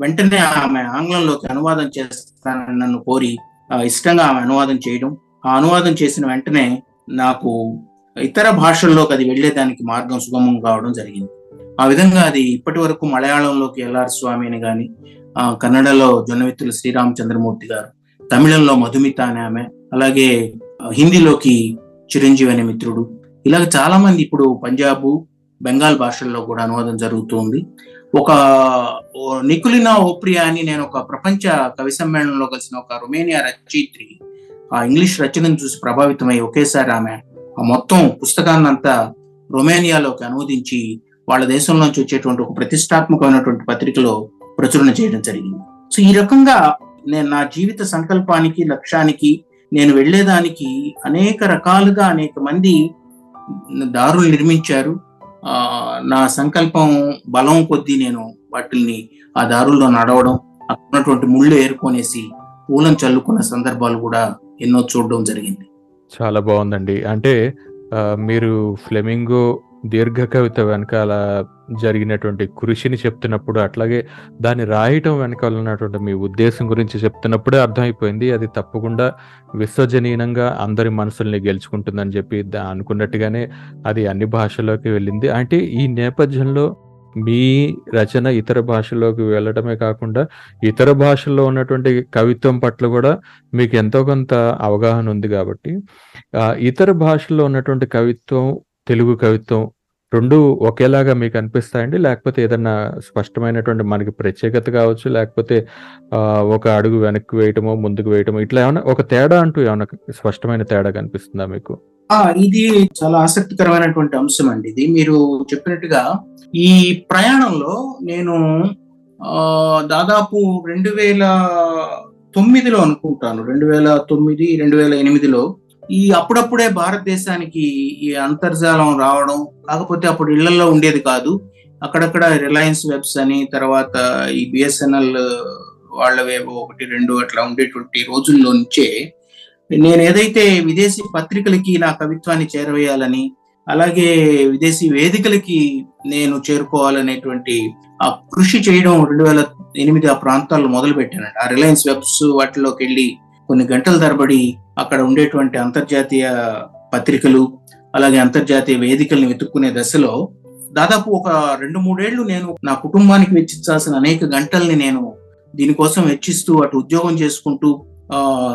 వెంటనే ఆమె ఆంగ్లంలోకి అనువాదం చేస్తానని నన్ను కోరి ఆ, ఇష్టంగా ఆమె అనువాదం చేయడం ఆ అనువాదం చేసిన వెంటనే నాకు ఇతర భాషల్లోకి అది వెళ్ళేదానికి మార్గం సుగమం కావడం జరిగింది. ఆ విధంగా అది ఇప్పటి వరకు మలయాళంలోకి ఎల్ఆర్ స్వామి అని కానీ కన్నడలో జొన్నవిత్తుల శ్రీరామచంద్రమూర్తి గారు తమిళంలో మధుమిత అనే ఆమె అలాగే హిందీలోకి చిరంజీవి అనే మిత్రుడు. ఇలాగ చాలా మంది ఇప్పుడు పంజాబు బెంగాల్ భాషల్లో కూడా అనువాదం జరుగుతుంది. ఒక ఓ నికులినా ఓప్రియా అని నేను ఒక ప్రపంచ కవి సమ్మేళనంలో కలిసిన ఒక రొమేనియా రచయిత్రి ఆ ఇంగ్లీష్ రచనను చూసి ప్రభావితమై ఒకేసారి ఆమె ఆ మొత్తం పుస్తకాన్ని అంతా రొమేనియాలోకి అనువదించి వాళ్ళ దేశంలోంచి వచ్చేటువంటి ఒక ప్రతిష్టాత్మకమైనటువంటి పత్రికలో ప్రచురణ చేయడం జరిగింది. సో ఈ రకంగా నేను నా జీవిత సంకల్పానికి లక్ష్యానికి నేను వెళ్ళేదానికి అనేక రకాలుగా అనేక మంది దారులు నిర్మించారు. నా సంకల్పం బలం కొద్దీ నేను వాటిని ఆ దారుల్లో నడవడం అక్కడ ఉన్నటువంటి ముళ్ళు ఏరుకొనేసి పూలను చల్లుకున్న సందర్భాలు కూడా ఎన్నో చూడడం జరిగింది. చాలా బాగుందండి. అంటే ఆ, మీరు ఫ్లెమింగో దీర్ఘ కవిత వెనకాల జరిగినటువంటి కృషిని చెప్తున్నప్పుడు అట్లాగే దాన్ని రాయటం వెనకాల ఉన్నటువంటి మీ ఉద్దేశం గురించి చెప్తున్నప్పుడే అర్థమైపోయింది. అది తప్పకుండా విశ్వజనీయంగా అందరి మనసుల్ని గెలుచుకుంటుందని చెప్పి దా- అనుకున్నట్టుగానే అది అన్ని భాషల్లోకి వెళ్ళింది. అంటే ఈ నేపథ్యంలో మీ రచన ఇతర భాషల్లోకి వెళ్ళడమే కాకుండా ఇతర భాషల్లో ఉన్నటువంటి కవిత్వం పట్ల కూడా మీకు ఎంతో కొంత అవగాహన ఉంది కాబట్టి ఇతర భాషల్లో ఉన్నటువంటి కవిత్వం తెలుగు కవిత్వం రెండు ఒకేలాగా మీకు అనిపిస్తాయండి? లేకపోతే ఏదన్నా స్పష్టమైనటువంటి మనకి ప్రత్యేకత కావచ్చు? లేకపోతే ఒక అడుగు వెనక్కి వేయటమో ముందుకు వేయటమో ఇట్లా ఏమైనా ఒక తేడా అంటూ ఏమైనా స్పష్టమైన తేడా కనిపిస్తుందా మీకు? ఇది చాలా ఆసక్తికరమైనటువంటి అంశం అండి ఇది. మీరు చెప్పినట్టుగా ఈ ప్రయాణంలో నేను ఆ దాదాపు రెండు వేల తొమ్మిదిలో అనుకుంటాను. రెండు వేల తొమ్మిది రెండు వేల ఎనిమిదిలో ఈ అప్పుడప్పుడే భారతదేశానికి ఈ అంతర్జాలం రావడం కాకపోతే అప్పుడు ఇళ్ళలో ఉండేది కాదు. అక్కడక్కడ రిలయన్స్ వెబ్స్ అని తర్వాత ఈ బిఎస్ఎన్ఎల్ వాళ్ళవేవో ఒకటి రెండు అట్లా ఉండేటువంటి రోజుల్లో నుంచే నేను ఏదైతే విదేశీ పత్రికలకి నా కవిత్వాన్ని చేరవేయాలని అలాగే విదేశీ వేదికలకి నేను చేరుకోవాలనేటువంటి ఆ కృషి చేయడం రెండు వేల ఎనిమిది ఆ ప్రాంతాల్లో మొదలు పెట్టానండి ఆ రిలయన్స్ వెబ్స్ వాటిలోకి వెళ్ళి కొన్ని గంటల తరబడి అక్కడ ఉండేటువంటి అంతర్జాతీయ పత్రికలు అలాగే అంతర్జాతీయ వేదికల్ని వెతుక్కునే దశలో దాదాపు ఒక రెండు మూడేళ్ళు నేను నా కుటుంబానికి వెచ్చించాల్సిన అనేక గంటల్ని నేను దీనికోసం వెచ్చిస్తూ అటు ఉద్యోగం చేసుకుంటూ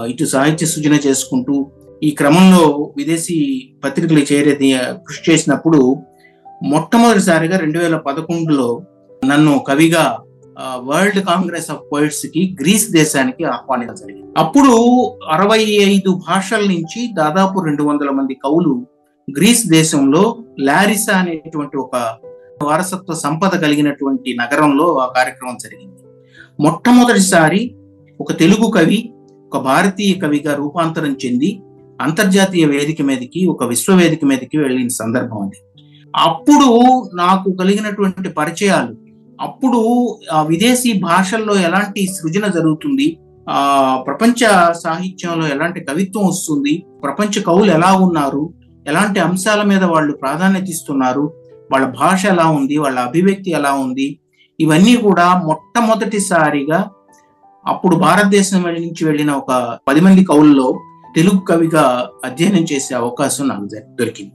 ఇటు సాహిత్య సృజన చేసుకుంటూ ఈ క్రమంలో విదేశీ పత్రికలు చేరేది కృషి చేసినప్పుడు మొట్టమొదటిసారిగా రెండు వేల పదకొండులో నన్ను కవిగా వరల్డ్ కాంగ్రెస్ ఆఫ్ పోయిట్స్కి గ్రీస్ దేశానికి ఆహ్వానించడం జరిగింది. అప్పుడు అరవై ఐదు భాషల నుంచి దాదాపు రెండు వందల మంది కవులు గ్రీస్ దేశంలో లారిసా అనేటువంటి ఒక వారసత్వ సంపద కలిగినటువంటి నగరంలో ఆ కార్యక్రమం జరిగింది. మొట్టమొదటిసారి ఒక తెలుగు కవి ఒక భారతీయ కవిగా రూపాంతరం చెంది అంతర్జాతీయ వేదిక మీదకి ఒక విశ్వవేదిక మీదకి వెళ్ళిన సందర్భం అది. అప్పుడు నాకు కలిగినటువంటి పరిచయాలు అప్పుడు ఆ విదేశీ భాషల్లో ఎలాంటి సృజన జరుగుతుంది ఆ ప్రపంచ సాహిత్యంలో ఎలాంటి కవిత్వం వస్తుంది ప్రపంచ కవులు ఎలా ఉన్నారు ఎలాంటి అంశాల మీద వాళ్ళు ప్రాధాన్యత ఇస్తున్నారు వాళ్ళ భాష ఎలా ఉంది వాళ్ళ అభివ్యక్తి ఎలా ఉంది ఇవన్నీ కూడా మొట్టమొదటిసారిగా అప్పుడు భారతదేశం నుంచి వెళ్ళిన ఒక పది మంది కవుల్లో తెలుగు కవిగా అధ్యయనం చేసే అవకాశం నాకు దొరికింది.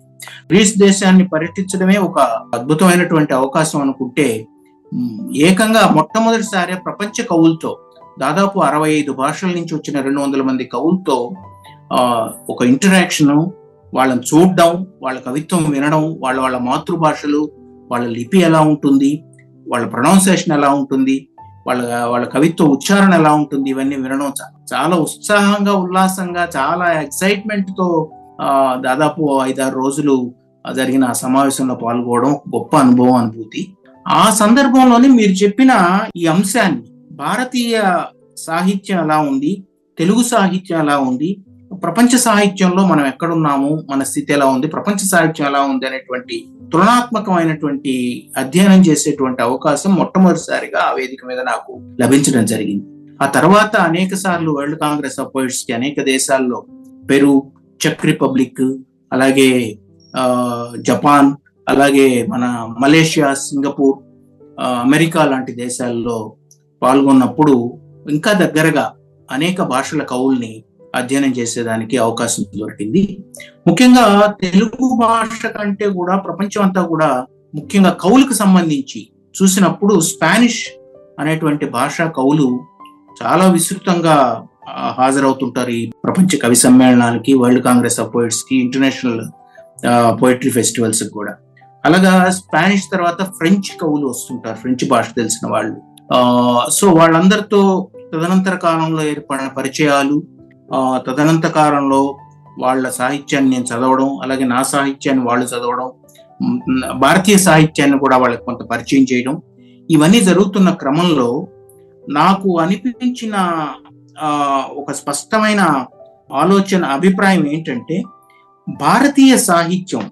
గ్రీస్ దేశాన్ని పర్యటించడమే ఒక అద్భుతమైనటువంటి అవకాశం అనుకుంటే ఏకంగా మొట్టమొదటిసారి ప్రపంచ కవులతో దాదాపు అరవై ఐదు భాషల నుంచి వచ్చిన రెండు వందల మంది కవులతో ఒక ఇంటరాక్షన్ వాళ్ళని చూడడం వాళ్ళ కవిత్వం వినడం వాళ్ళ వాళ్ళ మాతృభాషలు వాళ్ళ లిపి ఎలా ఉంటుంది వాళ్ళ ప్రొనౌన్సియేషన్ ఎలా ఉంటుంది వాళ్ళ వాళ్ళ కవిత్వ ఉచ్చారణ ఎలా ఉంటుంది? ఇవన్నీ వినడం చాలా ఉత్సాహంగా ఉల్లాసంగా చాలా ఎక్సైట్మెంట్తో ఆ, దాదాపు ఐదారు రోజులు జరిగిన ఆ సమావేశంలో పాల్గొనడం గొప్ప అనుభవం అనుభూతి. ఆ సందర్భంలోనే మీరు చెప్పిన ఈ అంశాన్ని భారతీయ సాహిత్యం ఎలా ఉంది? తెలుగు సాహిత్యం ఎలా ఉంది? ప్రపంచ సాహిత్యంలో మనం ఎక్కడున్నాము మన స్థితి ఎలా ఉంది ప్రపంచ సాహిత్యం ఎలా ఉంది అనేటువంటి తులనాత్మకమైనటువంటి అధ్యయనం చేసేటువంటి అవకాశం మొట్టమొదటిసారిగా ఆ వేదిక మీద నాకు లభించడం జరిగింది. ఆ తర్వాత అనేక సార్లు వరల్డ్ కాంగ్రెస్ ఆఫ్ పోయిట్స్కి అనేక దేశాల్లో పెరు చెక్ రిపబ్లిక్ అలాగే జపాన్ అలాగే మన మలేషియా సింగపూర్ అమెరికా లాంటి దేశాల్లో పాల్గొన్నప్పుడు ఇంకా దగ్గరగా అనేక భాషల కవుల్ని అధ్యయనం చేసేదానికి అవకాశం దొరికింది. ముఖ్యంగా తెలుగు భాష కంటే కూడా ప్రపంచం అంతా కూడా ముఖ్యంగా కవులకు సంబంధించి చూసినప్పుడు స్పానిష్ అనేటువంటి భాష కవులు చాలా విస్తృతంగా హాజరవుతుంటారు. ఈ ప్రపంచ కవి సమ్మేళనాలకి వరల్డ్ కాంగ్రెస్ ఆఫ్ పోయిట్స్కి ఇంటర్నేషనల్ పోయిటరీ ఫెస్టివల్స్ కూడా. అలాగా స్పానిష్ తర్వాత ఫ్రెంచ్ కవులు వస్తుంటారు. ఫ్రెంచ్ భాష తెలిసిన వాళ్ళు. ఆ, సో వాళ్ళందరితో తదనంతర కాలంలో ఏర్పడిన పరిచయాలు తదనంత కాలంలో వాళ్ళ సాహిత్యాన్ని నేను చదవడం అలాగే నా సాహిత్యాన్ని వాళ్ళు చదవడం భారతీయ సాహిత్యాన్ని కూడా వాళ్ళకి కొంత పరిచయం చేయడం. ఇవన్నీ జరుగుతున్న క్రమంలో నాకు అనిపించిన ఒక స్పష్టమైన ఆలోచన అభిప్రాయం ఏంటంటే భారతీయ సాహిత్యం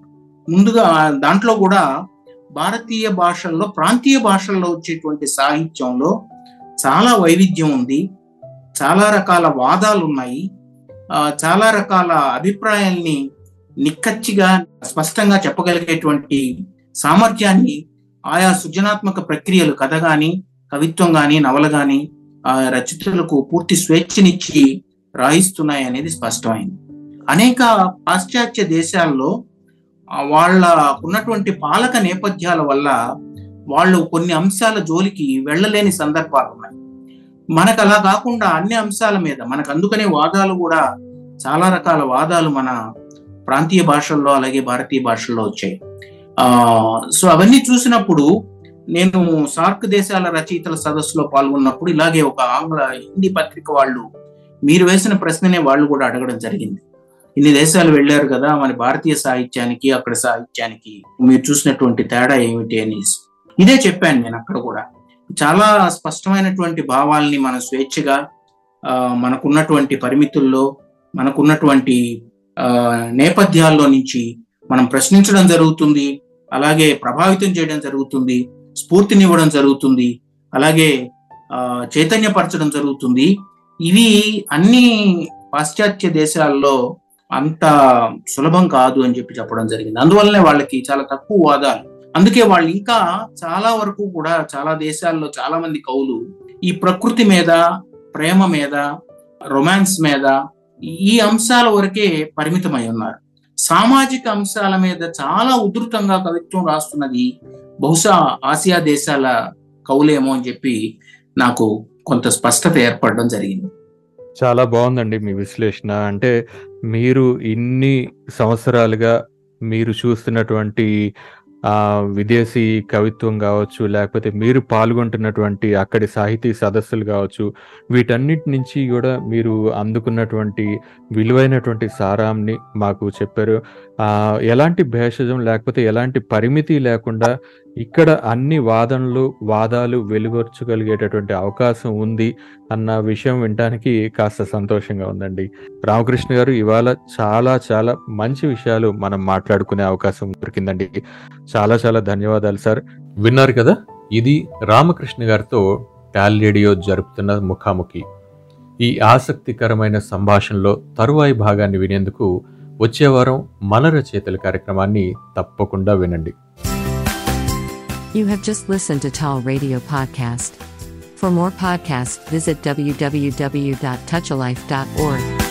ముందుగా దాంట్లో కూడా భారతీయ భాషల్లో ప్రాంతీయ భాషల్లో వచ్చేటువంటి సాహిత్యంలో చాలా వైవిధ్యం ఉంది. చాలా రకాల వాదాలు ఉన్నాయి చాలా రకాల అభిప్రాయాల్ని నిక్కచ్చిగా స్పష్టంగా చెప్పగలిగేటువంటి సామర్థ్యాన్ని ఆయా సృజనాత్మక ప్రక్రియలు కథ కానీ కవిత్వం కానీ నవల కానీ ఆ రచయితలకు పూర్తి స్వేచ్ఛనిచ్చి రాయిస్తున్నాయి అనేది స్పష్టమైంది. అనేక పాశ్చాత్య దేశాల్లో వాళ్ళ ఉన్నటువంటి పాలక నేపథ్యాల వల్ల వాళ్ళు కొన్ని అంశాల జోలికి వెళ్ళలేని సందర్భాలు ఉన్నాయి మనకు అలా కాకుండా అన్ని అంశాల మీద మనకు అందుకనే వాదాలు కూడా చాలా రకాల వాదాలు మన ప్రాంతీయ భాషల్లో అలాగే భారతీయ భాషల్లో వచ్చాయి. ఆ సో అవన్నీ చూసినప్పుడు నేను సార్క్ దేశాల రచయితల సదస్సులో పాల్గొన్నప్పుడు ఇలాగే ఒక ఆంగ్ల హిందీ పత్రిక వాళ్ళు మీరు వేసిన ప్రశ్ననే వాళ్ళు కూడా అడగడం జరిగింది. ఇన్ని దేశాలు వెళ్ళారు కదా మన భారతీయ సాహిత్యానికి అక్కడ సాహిత్యానికి మీరు చూసినటువంటి తేడా ఏమిటి అని ఇదే చెప్పాను నేను అక్కడ కూడా. చాలా స్పష్టమైనటువంటి భావాల్ని మనం స్వేచ్ఛగా మనకున్నటువంటి పరిమితుల్లో మనకున్నటువంటి నేపథ్యాల్లో నుంచి మనం ప్రశ్నించడం జరుగుతుంది అలాగే ప్రభావితం చేయడం జరుగుతుంది స్ఫూర్తినివ్వడం జరుగుతుంది అలాగే చైతన్యపరచడం జరుగుతుంది. ఇవి అన్ని పాశ్చాత్య దేశాల్లో అంత సులభం కాదు అని చెప్పి చెప్పడం జరిగింది. అందువల్లనే వాళ్ళకి చాలా తక్కువ వాదాలు అందుకే వాళ్ళు ఇంకా చాలా వరకు కూడా చాలా దేశాల్లో చాలా మంది కవులు ఈ ప్రకృతి మీద ప్రేమ మీద రొమాన్స్ మీద ఈ అంశాల వరకే పరిమితమై ఉన్నారు. సామాజిక అంశాల మీద చాలా ఉధృతంగా కవిత్వం రాస్తున్నది బహుశా ఆసియా దేశాల కవులేమో అని చెప్పి నాకు కొంత స్పష్టత ఏర్పడడం జరిగింది. చాలా బాగుందండి మీ విశ్లేషణ. అంటే మీరు ఇన్ని సంవత్సరాలుగా మీరు చూస్తున్నటువంటి ఆ విదేశీ కవిత్వం కావచ్చు లేకపోతే మీరు పాల్గొంటున్నటువంటి అక్కడి సాహితీ సదస్సులు కావచ్చు వీటన్నిటి నుంచి కూడా మీరు అందుకున్నటువంటి విలువైనటువంటి సారాంని మాకు చెప్పారు. ఎలాంటి భేషజం లేకపోతే ఎలాంటి పరిమితి లేకుండా ఇక్కడ అన్ని వాదనలు వాదాలు వెలుగొర్చగలిగేటటువంటి అవకాశం ఉంది అన్న విషయం వినడానికి కాస్త సంతోషంగా ఉందండి. రామకృష్ణ గారు ఇవాళ చాలా చాలా మంచి విషయాలు మనం మాట్లాడుకునే అవకాశం దొరికిందండి. చాలా చాలా ధన్యవాదాలు సార్. విన్నారు కదా ఇది రామకృష్ణ గారితో టాల్ రేడియో జరుపుతున్న ముఖాముఖి. ఈ ఆసక్తికరమైన సంభాషణలో తరువాయి భాగాన్ని వినేందుకు వచ్చే వారం మన రచయితల కార్యక్రమాన్ని తప్పకుండా వినండి You have just listened to Tall Radio Podcast. For more podcasts, visit www.touchalife.org.